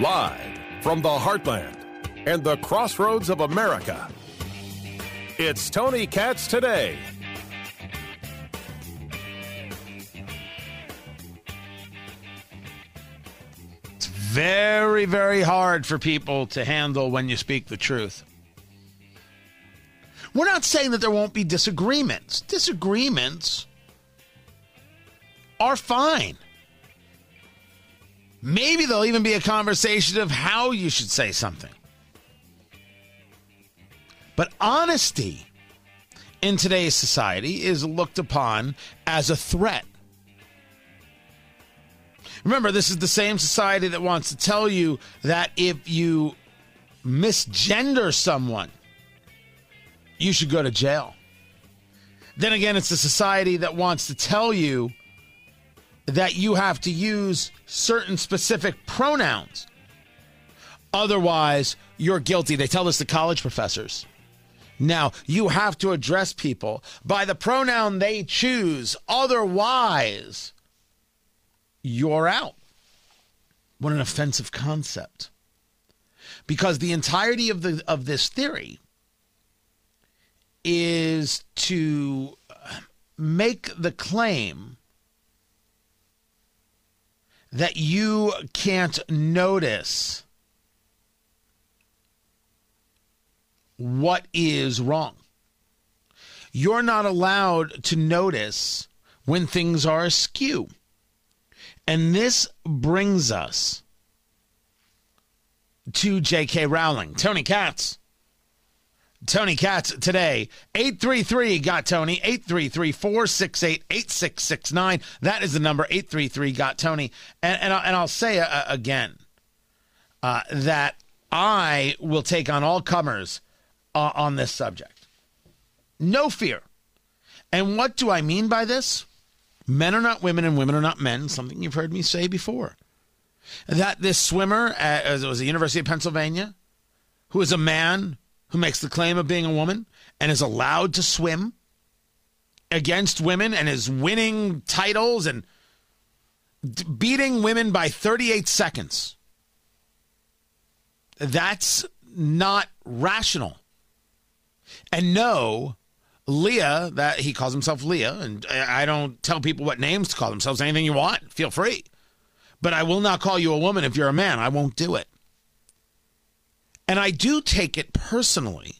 Live from the heartland and the crossroads of America. It's Tony Katz today. It's very, very hard for people to handle when you speak the truth. We're not saying that there won't be disagreements. Disagreements are fine. Maybe there'll even be a conversation of how you should say something. But honesty in today's society is looked upon as a threat. Remember, this is the same society that wants to tell you that if you misgender someone, you should go to jail. Then again, it's the society that wants to tell you that you have to use certain specific pronouns. Otherwise, you're guilty. They tell this to college professors. Now, you have to address people by the pronoun they choose. Otherwise, you're out. What an offensive concept. Because the entirety of the of this theory is to make the claim that you can't notice what is wrong. You're not allowed to notice when things are askew. And this brings us to J.K. Rowling. Tony Katz. Tony Katz today. 833 got Tony. 833 468 8669. That is the number 833 got Tony. And, and, and I'll say uh, again uh, that I will take on all comers uh, on this subject. No fear. And what do I mean by this? Men are not women and women are not men, something you've heard me say before. That this swimmer, uh, as it was the University of Pennsylvania, who is a man who makes the claim of being a woman and is allowed to swim against women and is winning titles and beating women by 38 seconds. That's not rational. And no, Leah, that he calls himself Leah, and I don't tell people what names to call themselves, anything you want, feel free. But I will not call you a woman if you're a man. I won't do it. And I do take it personally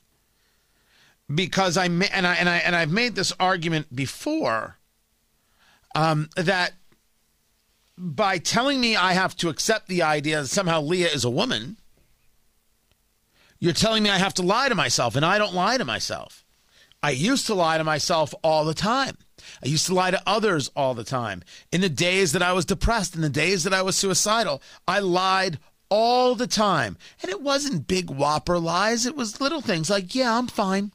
because I and I and I and I've made this argument before um, that by telling me I have to accept the idea that somehow Leah is a woman, you're telling me I have to lie to myself, and I don't lie to myself. I used to lie to myself all the time. I used to lie to others all the time. In the days that I was depressed, in the days that I was suicidal, I lied all the time. And it wasn't big whopper lies, it was little things like, yeah, I'm fine.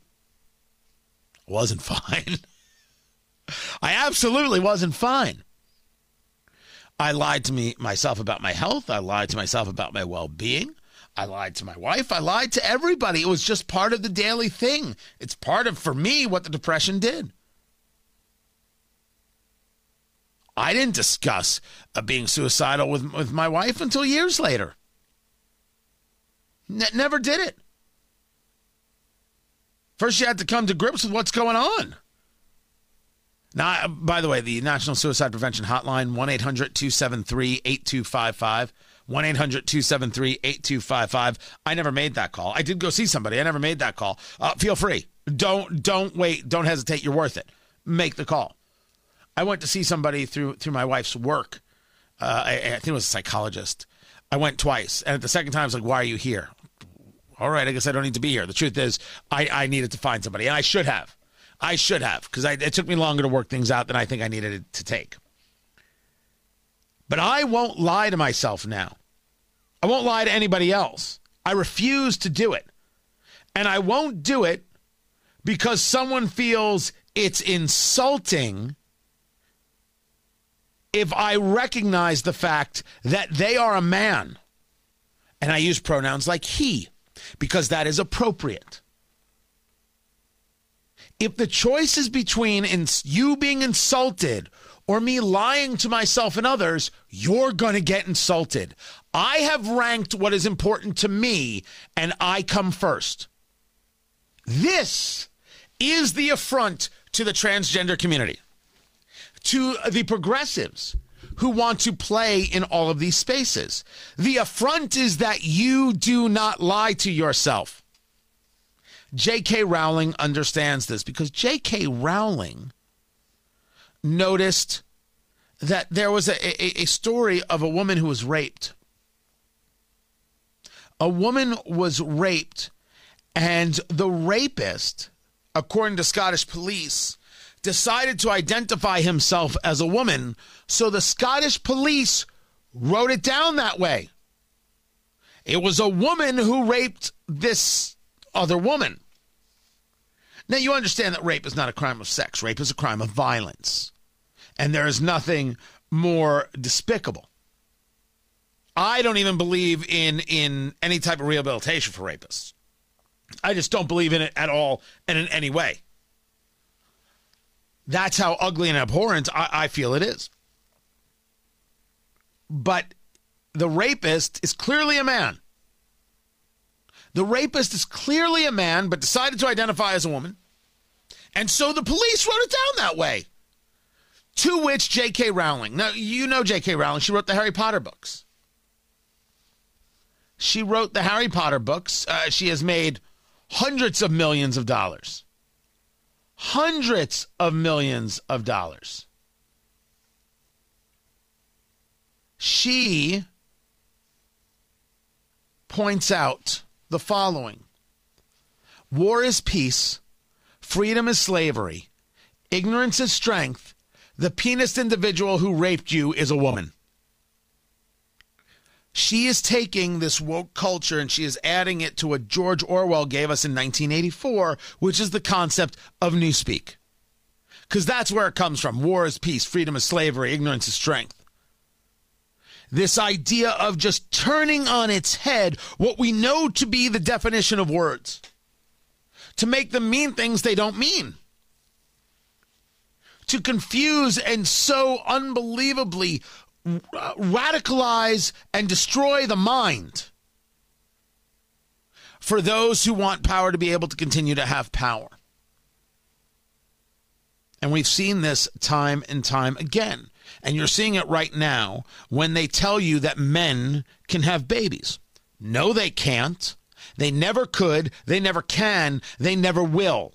Wasn't fine. I absolutely wasn't fine. I lied to me myself about my health. I lied to myself about my well-being. I lied to my wife. I lied to everybody. It was just part of the daily thing. It's part of for me what the depression did. I didn't discuss uh, being suicidal with with my wife until years later. Ne- never did it. First, you had to come to grips with what's going on. Now, by the way, the National Suicide Prevention Hotline, 1 800 273 8255. 1 800 273 8255. I never made that call. I did go see somebody. I never made that call. Uh, feel free. Don't don't wait. Don't hesitate. You're worth it. Make the call. I went to see somebody through through my wife's work. Uh, I, I think it was a psychologist. I went twice, and at the second time, I was like, "Why are you here?" All right, I guess I don't need to be here. The truth is, I, I needed to find somebody, and I should have. I should have because it took me longer to work things out than I think I needed to take. But I won't lie to myself now. I won't lie to anybody else. I refuse to do it. And I won't do it because someone feels it's insulting if I recognize the fact that they are a man. And I use pronouns like he because that is appropriate. If the choice is between you being insulted or me lying to myself and others, you're going to get insulted. I have ranked what is important to me, and I come first. This is the affront to the transgender community, to the progressives who want to play in all of these spaces. The affront is that you do not lie to yourself. J.K. Rowling understands this because J.K. Rowling noticed that there was a, a, a, story of a woman who was raped. A woman was raped, and the rapist, according to Scottish police, decided to identify himself as a woman. So the Scottish police wrote it down that way. It was a woman who raped this other woman. Now, you understand that rape is not a crime of sex, rape is a crime of violence. And there is nothing more despicable. I don't even believe in, in any type of rehabilitation for rapists. I just don't believe in it at all and in any way. That's how ugly and abhorrent I, I feel it is. But the rapist is clearly a man. The rapist is clearly a man, but decided to identify as a woman. And so the police wrote it down that way. To which J.K. Rowling, now you know J.K. Rowling, she wrote the Harry Potter books. She wrote the Harry Potter books. Uh, she has made hundreds of millions of dollars. Hundreds of millions of dollars. She points out the following War is peace, freedom is slavery, ignorance is strength, the penis individual who raped you is a woman. She is taking this woke culture and she is adding it to what George Orwell gave us in 1984, which is the concept of newspeak. Because that's where it comes from. War is peace, freedom is slavery, ignorance is strength. This idea of just turning on its head what we know to be the definition of words, to make them mean things they don't mean to confuse and so unbelievably radicalize and destroy the mind for those who want power to be able to continue to have power. And we've seen this time and time again. And you're seeing it right now when they tell you that men can have babies. No, they can't. They never could. They never can. They never will.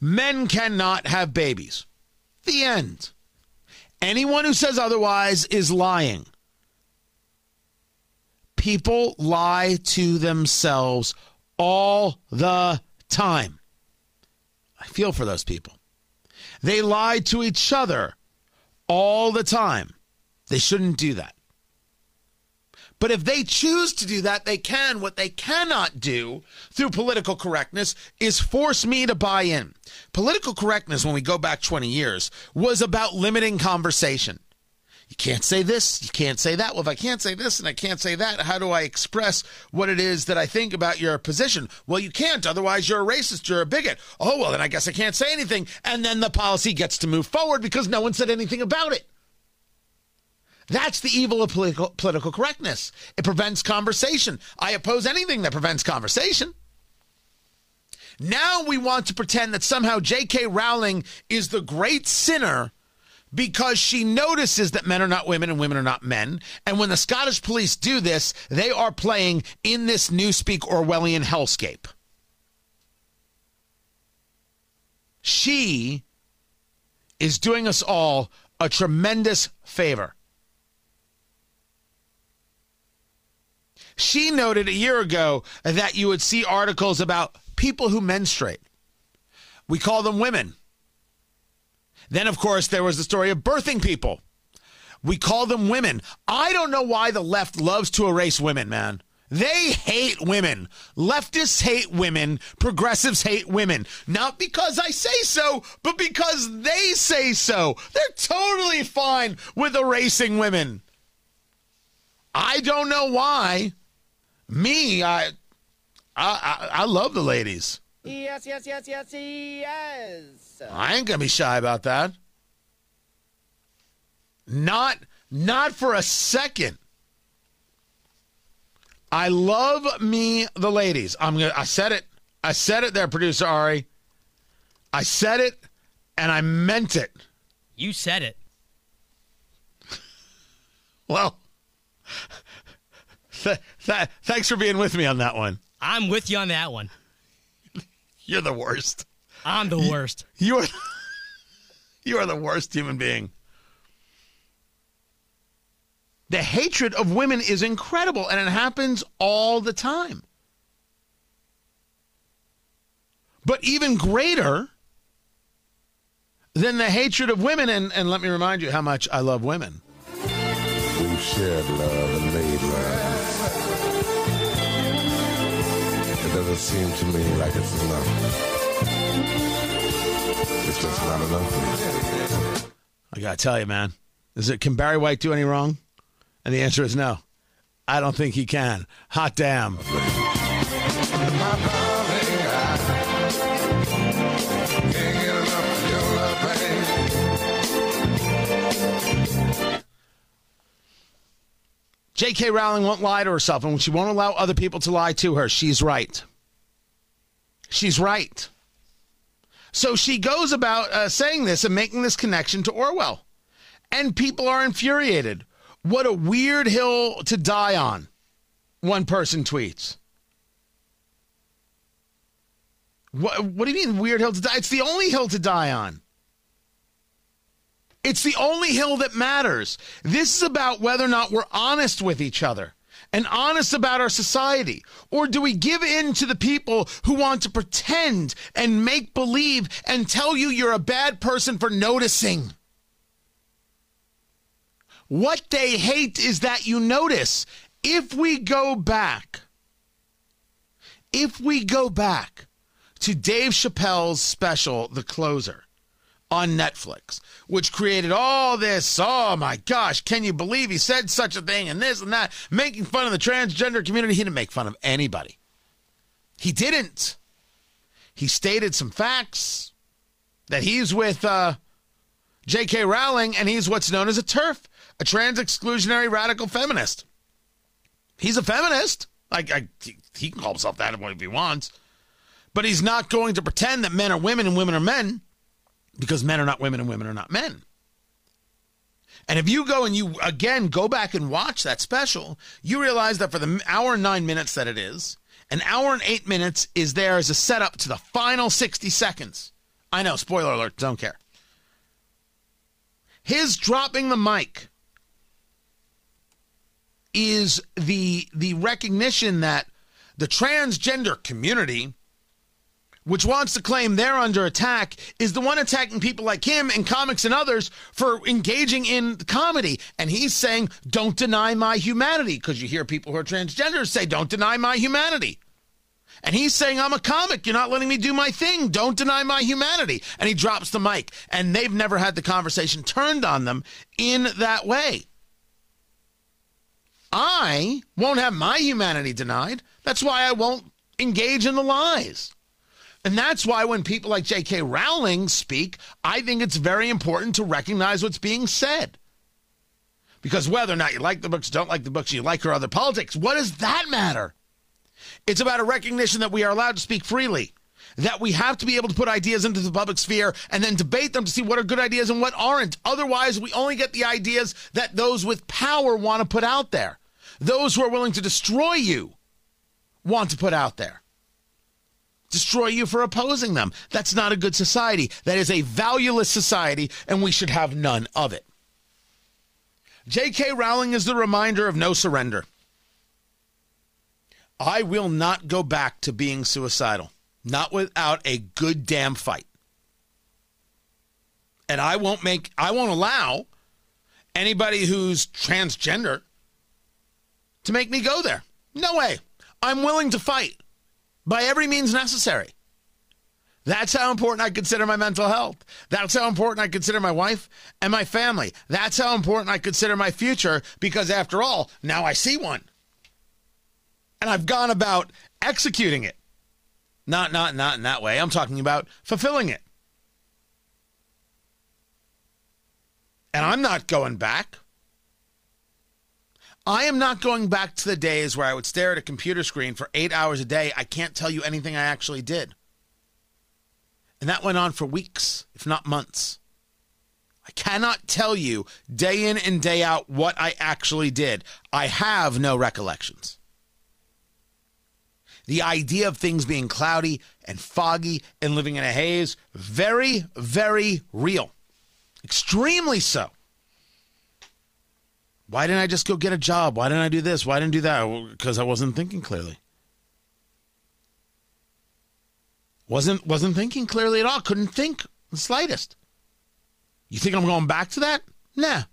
Men cannot have babies. The end. Anyone who says otherwise is lying. People lie to themselves all the time. I feel for those people. They lie to each other all the time. They shouldn't do that. But if they choose to do that, they can. What they cannot do through political correctness is force me to buy in. Political correctness, when we go back 20 years, was about limiting conversation. You can't say this, you can't say that. Well, if I can't say this and I can't say that, how do I express what it is that I think about your position? Well, you can't, otherwise you're a racist, you're a bigot. Oh, well, then I guess I can't say anything. And then the policy gets to move forward because no one said anything about it. That's the evil of political, political correctness. It prevents conversation. I oppose anything that prevents conversation. Now we want to pretend that somehow J.K. Rowling is the great sinner because she notices that men are not women and women are not men. And when the Scottish police do this, they are playing in this newspeak Orwellian hellscape. She is doing us all a tremendous favor. She noted a year ago that you would see articles about people who menstruate. We call them women. Then, of course, there was the story of birthing people. We call them women. I don't know why the left loves to erase women, man. They hate women. Leftists hate women. Progressives hate women. Not because I say so, but because they say so. They're totally fine with erasing women. I don't know why. Me, I, I, I, love the ladies. Yes, yes, yes, yes, yes. I ain't gonna be shy about that. Not, not for a second. I love me the ladies. I'm gonna. I said it. I said it there, producer Ari. I said it, and I meant it. You said it. Well, th- th- thanks for being with me on that one. I'm with you on that one. You're the worst. I'm the worst. You are. You are the worst human being. The hatred of women is incredible, and it happens all the time. But even greater than the hatred of women, and, and let me remind you how much I love women. We've shared love doesn't seem to me like it's enough. It's just not enough. I gotta tell you, man, is it can Barry White do any wrong? And the answer is no. I don't think he can. Hot damn. J.K. Rowling won't lie to herself, and she won't allow other people to lie to her. She's right. She's right. So she goes about uh, saying this and making this connection to Orwell. And people are infuriated. What a weird hill to die on, one person tweets. What, what do you mean, weird hill to die? It's the only hill to die on. It's the only hill that matters. This is about whether or not we're honest with each other and honest about our society. Or do we give in to the people who want to pretend and make believe and tell you you're a bad person for noticing? What they hate is that you notice. If we go back, if we go back to Dave Chappelle's special, The Closer, on Netflix, which created all this. Oh my gosh, can you believe he said such a thing and this and that, making fun of the transgender community? He didn't make fun of anybody. He didn't. He stated some facts that he's with uh, J.K. Rowling and he's what's known as a TERF, a trans exclusionary radical feminist. He's a feminist. Like I, he can call himself that if he wants, but he's not going to pretend that men are women and women are men because men are not women and women are not men. And if you go and you again go back and watch that special, you realize that for the hour and nine minutes that it is, an hour and eight minutes is there as a setup to the final 60 seconds. I know, spoiler alert, don't care. His dropping the mic is the the recognition that the transgender community which wants to claim they're under attack, is the one attacking people like him and comics and others for engaging in comedy. And he's saying, don't deny my humanity, because you hear people who are transgenders say, don't deny my humanity. And he's saying, I'm a comic. You're not letting me do my thing. Don't deny my humanity. And he drops the mic. And they've never had the conversation turned on them in that way. I won't have my humanity denied. That's why I won't engage in the lies. And that's why when people like J.K. Rowling speak, I think it's very important to recognize what's being said. Because whether or not you like the books, don't like the books, you like her other politics, what does that matter? It's about a recognition that we are allowed to speak freely, that we have to be able to put ideas into the public sphere and then debate them to see what are good ideas and what aren't. Otherwise, we only get the ideas that those with power want to put out there. Those who are willing to destroy you want to put out there destroy you for opposing them. That's not a good society. That is a valueless society, and we should have none of it. J.K. Rowling is the reminder of no surrender. I will not go back to being suicidal, not without a good damn fight. And I won't make, I won't allow anybody who's transgender to make me go there. No way. I'm willing to fight by every means necessary. That's how important I consider my mental health. That's how important I consider my wife and my family. That's how important I consider my future because, after all, now I see one. And I've gone about executing it. Not, not, not in that way. I'm talking about fulfilling it. And I'm not going back. I am not going back to the days where I would stare at a computer screen for eight hours a day. I can't tell you anything I actually did. And that went on for weeks, if not months. I cannot tell you day in and day out what I actually did. I have no recollections. The idea of things being cloudy and foggy and living in a haze, very, very real. Extremely so. Why didn't I just go get a job? Why didn't I do this? Why didn't I do that? Because I wasn't thinking clearly. Wasn't wasn't thinking clearly at all. Couldn't think the slightest. You think I'm going back to that? Nah.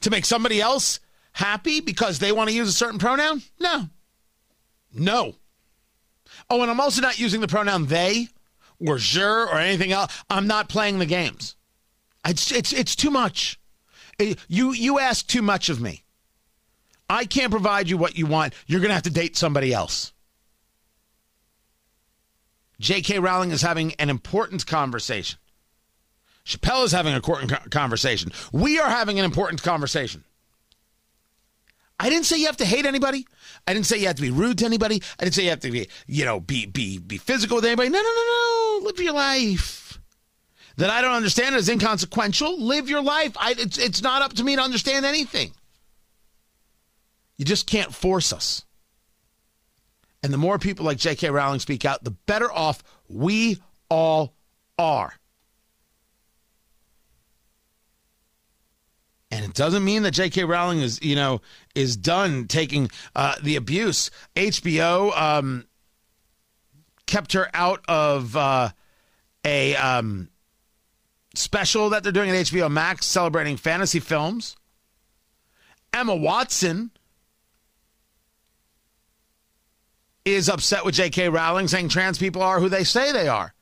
To make somebody else happy because they want to use a certain pronoun? No. No. Oh, and I'm also not using the pronoun they or je or anything else. I'm not playing the games. It's it's it's too much. It- you you ask too much of me. I can't provide you what you want. You're going to have to date somebody else. J.K. Rowling is having an important conversation. Chappelle is having a important conversation. We are having an important conversation. I didn't say you have to hate anybody. I didn't say you have to be rude to anybody. I didn't say you have to be, you know, be be be physical with anybody. No, no, no, no. Live your life. That I don't understand is inconsequential. Live your life. I, it's it's not up to me to understand anything. You just can't force us. And the more people like J.K. Rowling speak out, the better off we all are. And it doesn't mean that J.K. Rowling is, you know, is done taking uh, the abuse. HBO um, kept her out of uh, a um, special that they're doing at HBO Max celebrating fantasy films. Emma Watson is upset with J.K. Rowling saying trans people are who they say they are.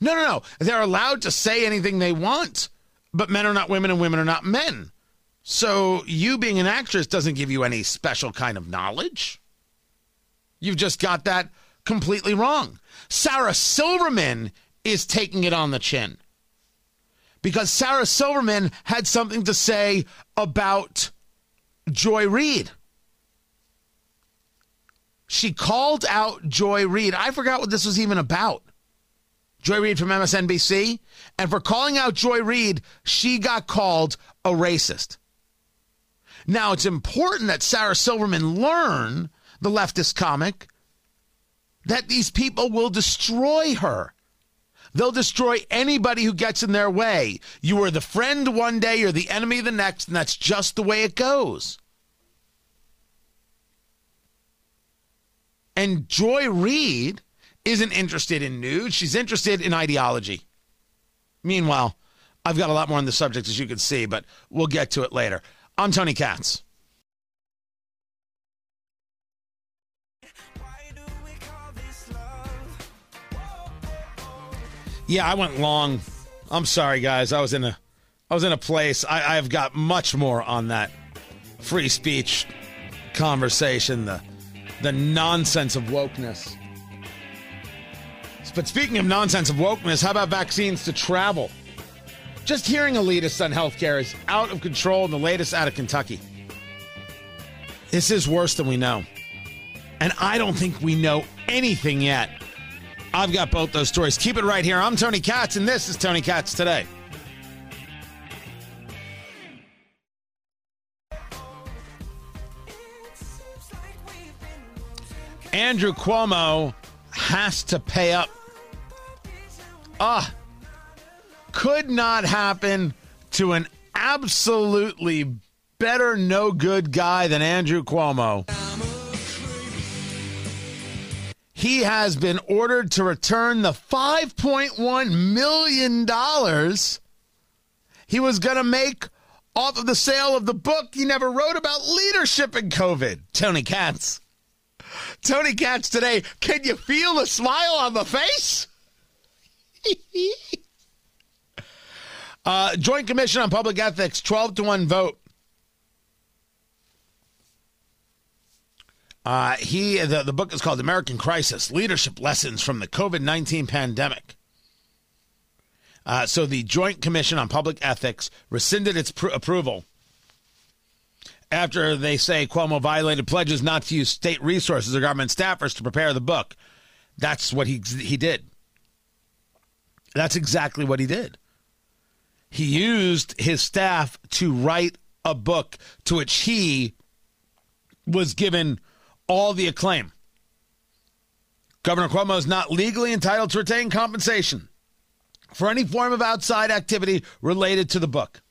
No, no, no. They're allowed to say anything they want, but men are not women and women are not men. So you being an actress doesn't give you any special kind of knowledge. You've just got that completely wrong. Sarah Silverman is taking it on the chin because Sarah Silverman had something to say about Joy Reid. She called out Joy Reid. I forgot what this was even about. Joy Reid from MSNBC. And for calling out Joy Reid, she got called a racist. Now, it's important that Sarah Silverman learn, the leftist comic, that these people will destroy her. They'll destroy anybody who gets in their way. You are the friend one day, you're the enemy the next, and that's just the way it goes. And Joy Reid isn't interested in nude, she's interested in ideology. Meanwhile, I've got a lot more on the subject, as you can see, but we'll get to it later. I'm Tony Katz. Yeah, I went long. I'm sorry, guys. I was in a, I was in a place. I, I've got much more on that free speech conversation. The, the nonsense of wokeness. But speaking of nonsense of wokeness, how about vaccines to travel? Just hearing elitists on healthcare is out of control, and the latest out of Kentucky. This is worse than we know. And I don't think we know anything yet. I've got both those stories. Keep it right here. I'm Tony Katz, and this is Tony Katz Today. Andrew Cuomo has to pay up. Ah, could not happen to an absolutely better no good guy than Andrew Cuomo. He has been ordered to return the $5.1 million he was going to make off of the sale of the book he never wrote about leadership in COVID. Tony Katz. Tony Katz today. Can you feel the smile on the face? uh, Joint Commission on Public Ethics, 12 to 1 vote. Uh, he the, the book is called American Crisis: Leadership Lessons from the COVID nineteen Pandemic. Uh, so the Joint Commission on Public Ethics rescinded its pr- approval after they say Cuomo violated pledges not to use state resources or government staffers to prepare the book. That's what he he did. That's exactly what he did. He used his staff to write a book to which he was given all the acclaim. Governor Cuomo is not legally entitled to retain compensation for any form of outside activity related to the book.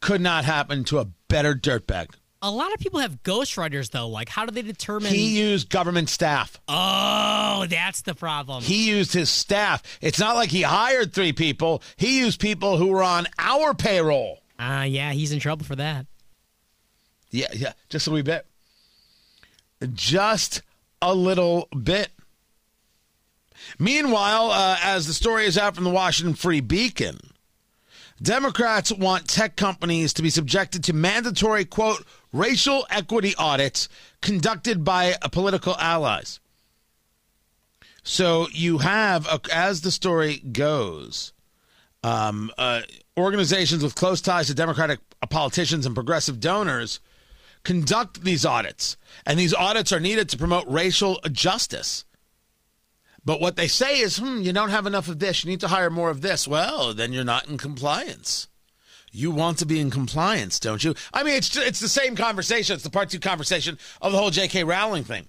Could not happen to a better dirtbag. A lot of people have ghostwriters, though. Like, how do they determine? He used government staff. oh, that's the problem. He used his staff. It's not like he hired three people. He used people who were on our payroll. Ah, uh, yeah, he's in trouble for that. Yeah, yeah, just a wee bit. Just a little bit. Meanwhile, uh, as the story is out from the Washington Free Beacon, Democrats want tech companies to be subjected to mandatory, quote, racial equity audits conducted by political allies. So you have, uh, as the story goes, um, uh, organizations with close ties to Democratic politicians and progressive donors conduct these audits. And these audits are needed to promote racial justice. But what they say is, hmm, you don't have enough of this. You need to hire more of this. Well, then you're not in compliance. You want to be in compliance, don't you? I mean, it's it's the same conversation. It's the part two conversation of the whole J.K. Rowling thing.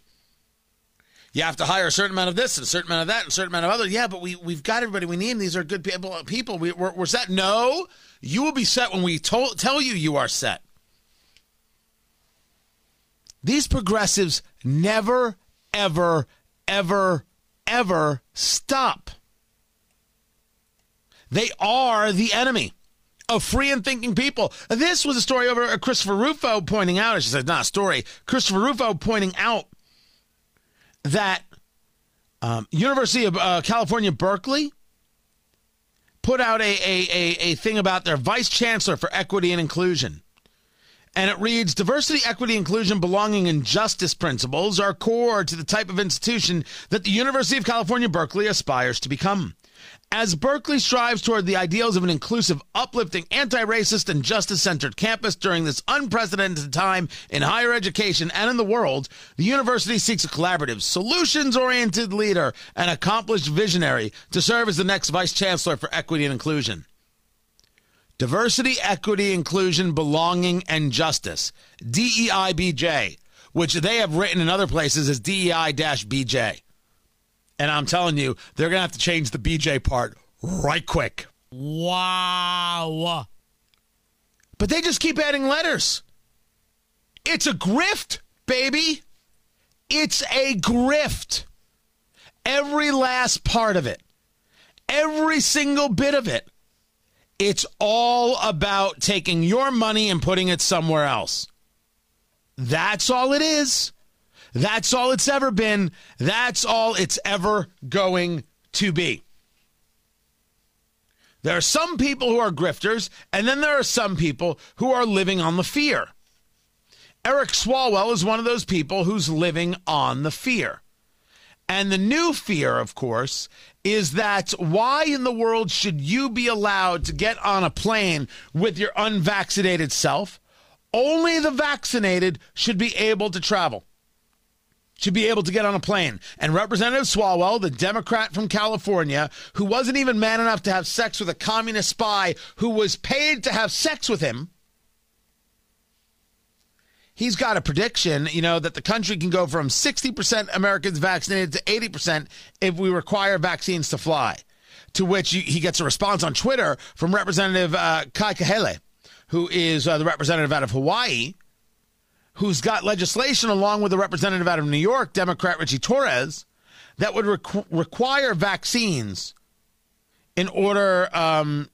You have to hire a certain amount of this and a certain amount of that and a certain amount of other. Yeah, but we we've got everybody we need. These are good people. People, we, we're, we're set. No, you will be set when we to- tell you you are set. These progressives never, ever, ever, ever stop. They are the enemy of free and thinking people. This was a story over Christopher Rufo pointing out, she said, not a story, Christopher Rufo pointing out that um, University of uh, California, Berkeley put out a, a, a, a thing about their vice chancellor for equity and inclusion. And it reads Diversity, equity, inclusion, belonging, and justice principles are core to the type of institution that the University of California, Berkeley aspires to become. As Berkeley strives toward the ideals of an inclusive, uplifting, anti racist, and justice centered campus during this unprecedented time in higher education and in the world, the university seeks a collaborative, solutions oriented leader and accomplished visionary to serve as the next vice chancellor for equity and inclusion. Diversity, equity, inclusion, belonging, and justice. DEIBJ, which they have written in other places as DEI BJ. And I'm telling you, they're going to have to change the BJ part right quick. Wow. But they just keep adding letters. It's a grift, baby. It's a grift. Every last part of it, every single bit of it. It's all about taking your money and putting it somewhere else. That's all it is. That's all it's ever been. That's all it's ever going to be. There are some people who are grifters, and then there are some people who are living on the fear. Eric Swalwell is one of those people who's living on the fear. And the new fear, of course, is that why in the world should you be allowed to get on a plane with your unvaccinated self? Only the vaccinated should be able to travel, should be able to get on a plane. And Representative Swalwell, the Democrat from California, who wasn't even man enough to have sex with a communist spy who was paid to have sex with him, he's got a prediction, you know, that the country can go from 60% Americans vaccinated to 80% if we require vaccines to fly. To which he gets a response on Twitter from Representative uh, Kai Kahele, who is uh, the representative out of Hawaii, who's got legislation along with the representative out of New York, Democrat Richie Torres, that would requ- require vaccines in order um,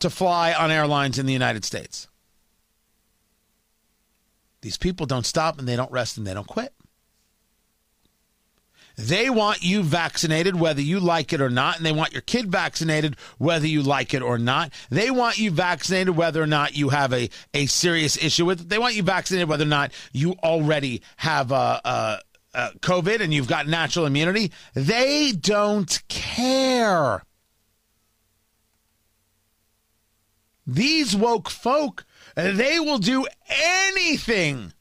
to fly on airlines in the United States. These people don't stop and they don't rest and they don't quit. They want you vaccinated whether you like it or not, and they want your kid vaccinated whether you like it or not. They want you vaccinated whether or not you have a, a serious issue with it. They want you vaccinated whether or not you already have a, a, a COVID and you've got natural immunity. They don't care. These woke folk, they will do anything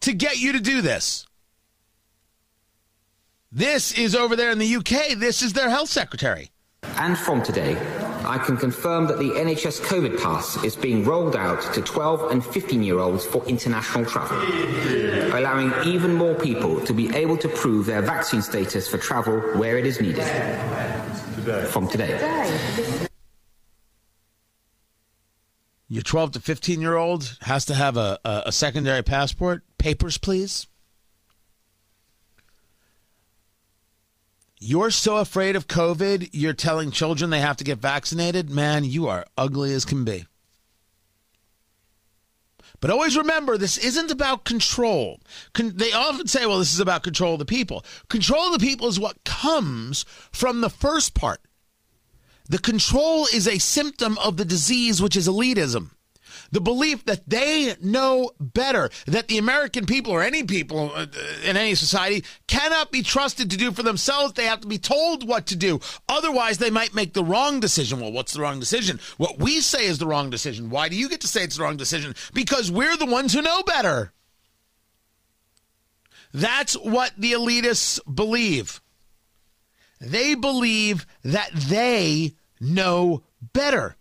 to get you to do this. This is over there in the UK. This is their health secretary. And from today, I can confirm that the NHS COVID Pass is being rolled out to 12 and 15 year olds for international travel, allowing even more people to be able to prove their vaccine status for travel where it is needed. From today. Your 12 to 15 year old has to have a, a, a secondary passport. Papers, please. You're so afraid of COVID, you're telling children they have to get vaccinated. Man, you are ugly as can be. But always remember, this isn't about control. Con- they often say, well, this is about control of the people. Control of the people is what comes from the first part. The control is a symptom of the disease, which is elitism. The belief that they know better, that the American people or any people uh, in any society cannot be trusted to do for themselves. They have to be told what to do. Otherwise, they might make the wrong decision. Well, what's the wrong decision? What we say is the wrong decision. Why do you get to say it's the wrong decision? Because we're the ones who know better. That's what the elitists believe. They believe that they know better.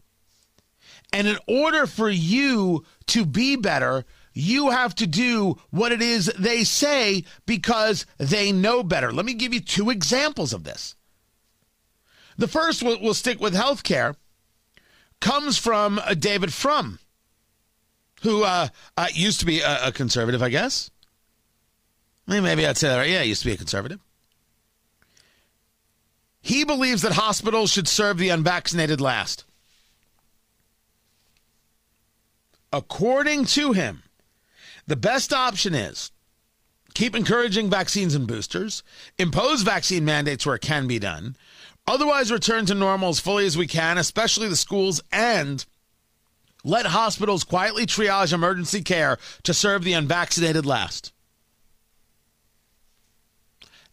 And in order for you to be better, you have to do what it is they say because they know better. Let me give you two examples of this. The first, we'll, we'll stick with healthcare, comes from uh, David Frum, who uh, uh, used to be a, a, conservative, I guess. Maybe I'd say that right. Yeah, he used to be a conservative. He believes that hospitals should serve the unvaccinated last. According to him, the best option is keep encouraging vaccines and boosters, impose vaccine mandates where it can be done, otherwise return to normal as fully as we can, especially the schools, and let hospitals quietly triage emergency care to serve the unvaccinated last.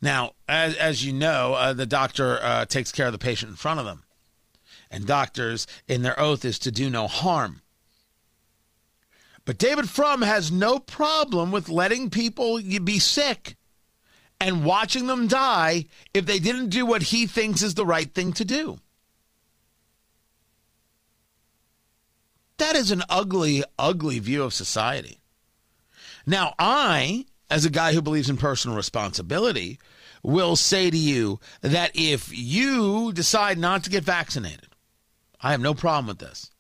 Now, as, as you know, uh, the doctor uh, takes care of the patient in front of them. And doctors, in their oath, is to do no harm. But David Frum has no problem with letting people be sick and watching them die if they didn't do what he thinks is the right thing to do. That is an ugly, ugly view of society. Now, I, as a guy who believes in personal responsibility, will say to you that if you decide not to get vaccinated, I have no problem with this.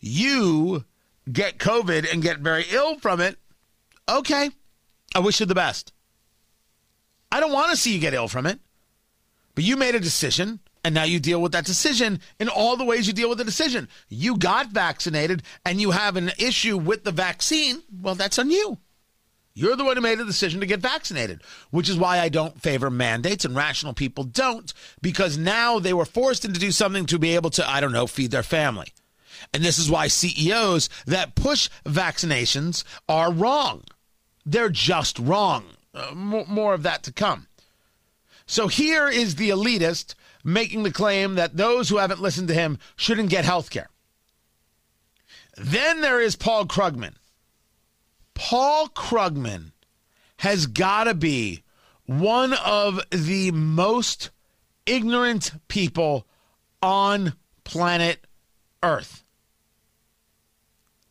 You get COVID and get very ill from it, okay, I wish you the best. I don't want to see you get ill from it, but you made a decision and now you deal with that decision in all the ways you deal with the decision. You got vaccinated and you have an issue with the vaccine. Well, that's on you. You're the one who made the decision to get vaccinated, which is why I don't favor mandates and rational people don't, because now they were forced into do something to be able to, I don't know, feed their family. And this is why CEOs that push vaccinations are wrong. They're just wrong. Uh, more, more of that to come. So here is the elitist making the claim that those who haven't listened to him shouldn't get health care. Then there is Paul Krugman. Paul Krugman has got to be one of the most ignorant people on planet Earth.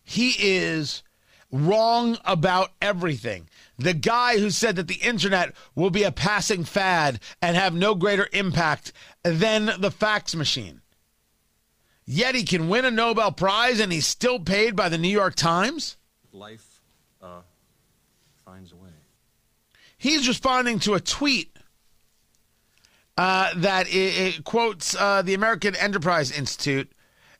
He is wrong about everything. The guy who said that the internet will be a passing fad and have no greater impact than the fax machine. Yet he can win a Nobel Prize and he's still paid by the New York Times? Life uh, finds a way. He's responding to a tweet uh, that it, it quotes uh, the American Enterprise Institute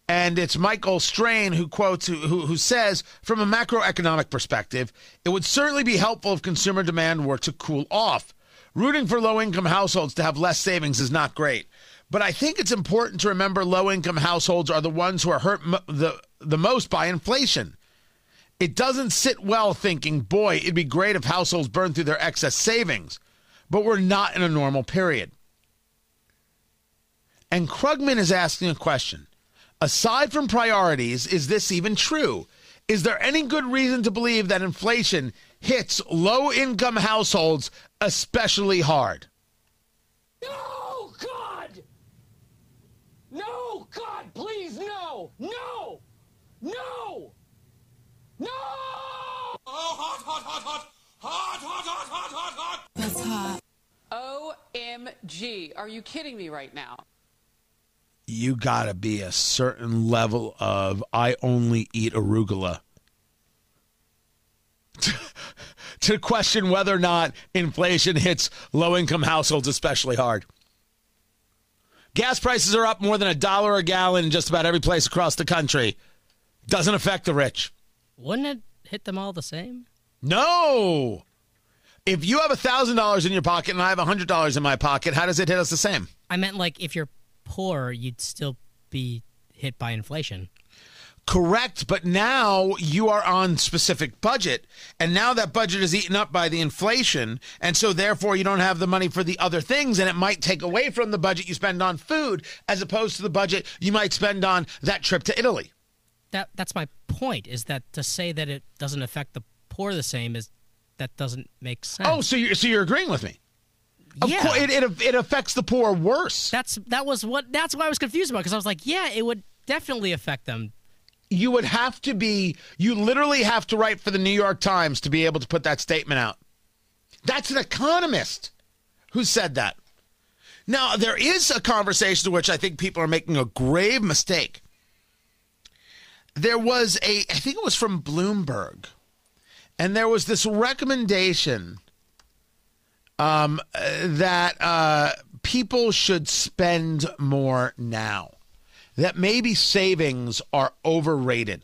and it's Michael Strain who quotes, who, who, says, from a macroeconomic perspective, it would certainly be helpful if consumer demand were to cool off. Rooting for low income households to have less savings is not great. But I think it's important to remember low income households are the ones who are hurt the, the most by inflation. It doesn't sit well thinking, boy, it'd be great if households burned through their excess savings. But we're not in a normal period. And Krugman is asking a question Aside from priorities, is this even true? Is there any good reason to believe that inflation hits low income households especially hard? No, God! No, God, please, no! No! No! No! Oh, hot, hot, hot, hot! Hot, hot, hot, hot, hot, hot! That's hot. OMG. Are you kidding me right now? You gotta be a certain level of I only eat arugula to question whether or not inflation hits low income households especially hard. Gas prices are up more than a dollar a gallon in just about every place across the country. Doesn't affect the rich. Wouldn't it hit them all the same? No. If you have $1,000 in your pocket and I have $100 in my pocket, how does it hit us the same? I meant like if you're poor, you'd still be hit by inflation. Correct, but now you are on specific budget, and now that budget is eaten up by the inflation, and so therefore you don't have the money for the other things, and it might take away from the budget you spend on food as opposed to the budget you might spend on that trip to Italy. That that's my point. Is that to say that it doesn't affect the poor the same is that doesn't make sense. Oh, so you're so you're agreeing with me? Of yeah. course, it, it it affects the poor worse. That's that was what that's what I was confused about because I was like, yeah, it would definitely affect them. You would have to be. You literally have to write for the New York Times to be able to put that statement out. That's an economist who said that. Now there is a conversation to which I think people are making a grave mistake. There was a, I think it was from Bloomberg, and there was this recommendation um, that uh, people should spend more now, that maybe savings are overrated.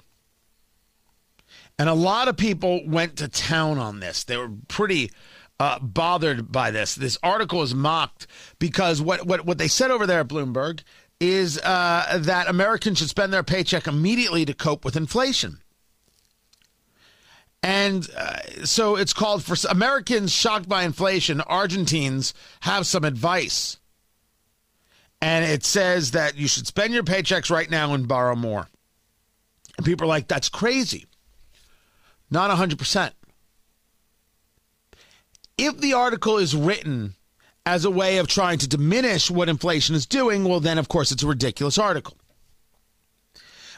And a lot of people went to town on this. They were pretty uh, bothered by this. This article is mocked because what, what, what they said over there at Bloomberg is uh, that Americans should spend their paycheck immediately to cope with inflation. And uh, so it's called for Americans shocked by inflation, Argentines have some advice. And it says that you should spend your paychecks right now and borrow more. And people are like, that's crazy. Not 100%. If the article is written as a way of trying to diminish what inflation is doing, well, then, of course, it's a ridiculous article.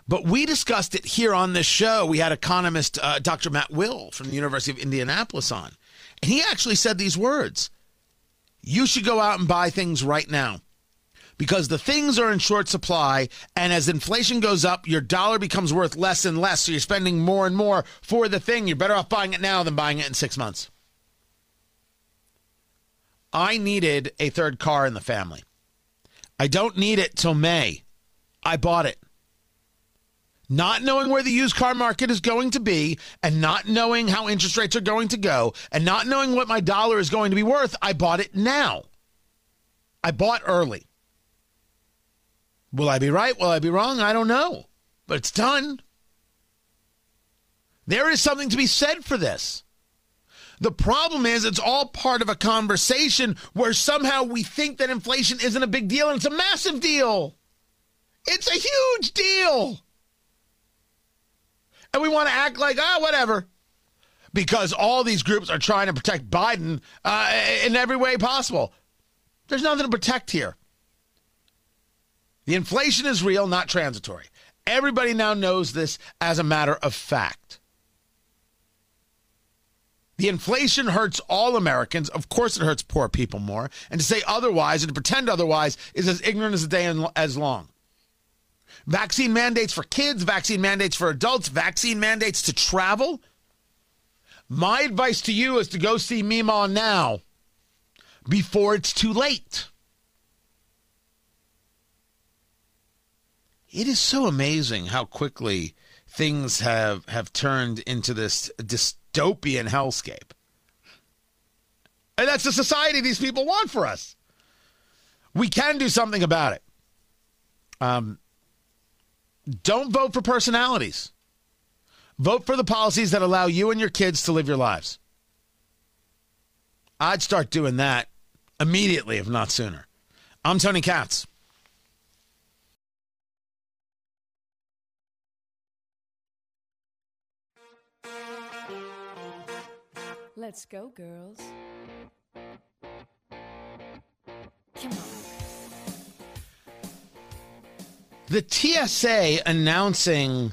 But we discussed it here on this show. We had economist uh, Dr. Matt Will from the University of Indianapolis on. And he actually said these words You should go out and buy things right now because the things are in short supply. And as inflation goes up, your dollar becomes worth less and less. So you're spending more and more for the thing. You're better off buying it now than buying it in six months. I needed a third car in the family. I don't need it till May. I bought it. Not knowing where the used car market is going to be and not knowing how interest rates are going to go and not knowing what my dollar is going to be worth, I bought it now. I bought early. Will I be right? Will I be wrong? I don't know. But it's done. There is something to be said for this. The problem is, it's all part of a conversation where somehow we think that inflation isn't a big deal, and it's a massive deal. It's a huge deal. And we want to act like, ah, oh, whatever. Because all these groups are trying to protect Biden uh, in every way possible. There's nothing to protect here. The inflation is real, not transitory. Everybody now knows this as a matter of fact. The inflation hurts all Americans. Of course, it hurts poor people more. And to say otherwise and to pretend otherwise is as ignorant as the day as long. Vaccine mandates for kids, vaccine mandates for adults, vaccine mandates to travel. My advice to you is to go see Mima now before it's too late. It is so amazing how quickly things have have turned into this dystopian hellscape. And that's the society these people want for us. We can do something about it. Um, don't vote for personalities. Vote for the policies that allow you and your kids to live your lives. I'd start doing that immediately, if not sooner. I'm Tony Katz. Let's go, girls. Come on. The TSA announcing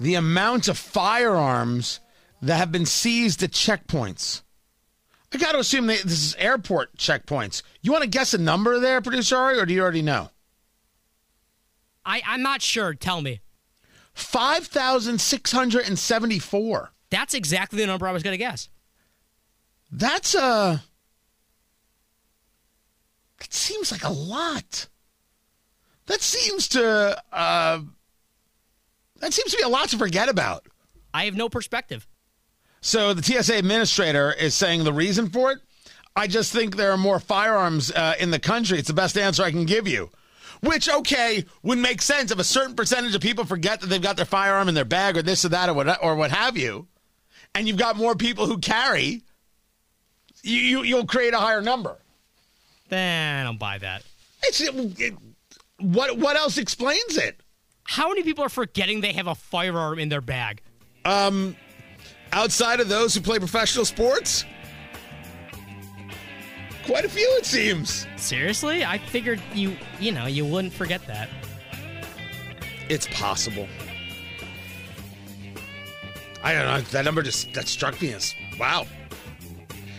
the amount of firearms that have been seized at checkpoints. I got to assume that this is airport checkpoints. You want to guess a number there, producer Ari, or do you already know? I, I'm not sure. Tell me. 5,674. That's exactly the number I was going to guess. That's a. That seems like a lot. That seems to. Uh, that seems to be a lot to forget about. I have no perspective. So the TSA administrator is saying the reason for it. I just think there are more firearms uh, in the country. It's the best answer I can give you. Which, okay, would make sense if a certain percentage of people forget that they've got their firearm in their bag or this or that or what, or what have you, and you've got more people who carry, you, you, you'll create a higher number. Then I don't buy that. It's, it, what, what else explains it? How many people are forgetting they have a firearm in their bag? Um, outside of those who play professional sports, quite a few, it seems. Seriously? I figured you, you know, you wouldn't forget that. It's possible. I don't know. That number just that struck me as wow.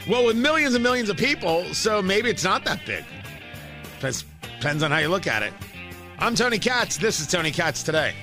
Well, with millions and millions of people, so maybe it's not that big. Depends, depends on how you look at it. I'm Tony Katz. This is Tony Katz today.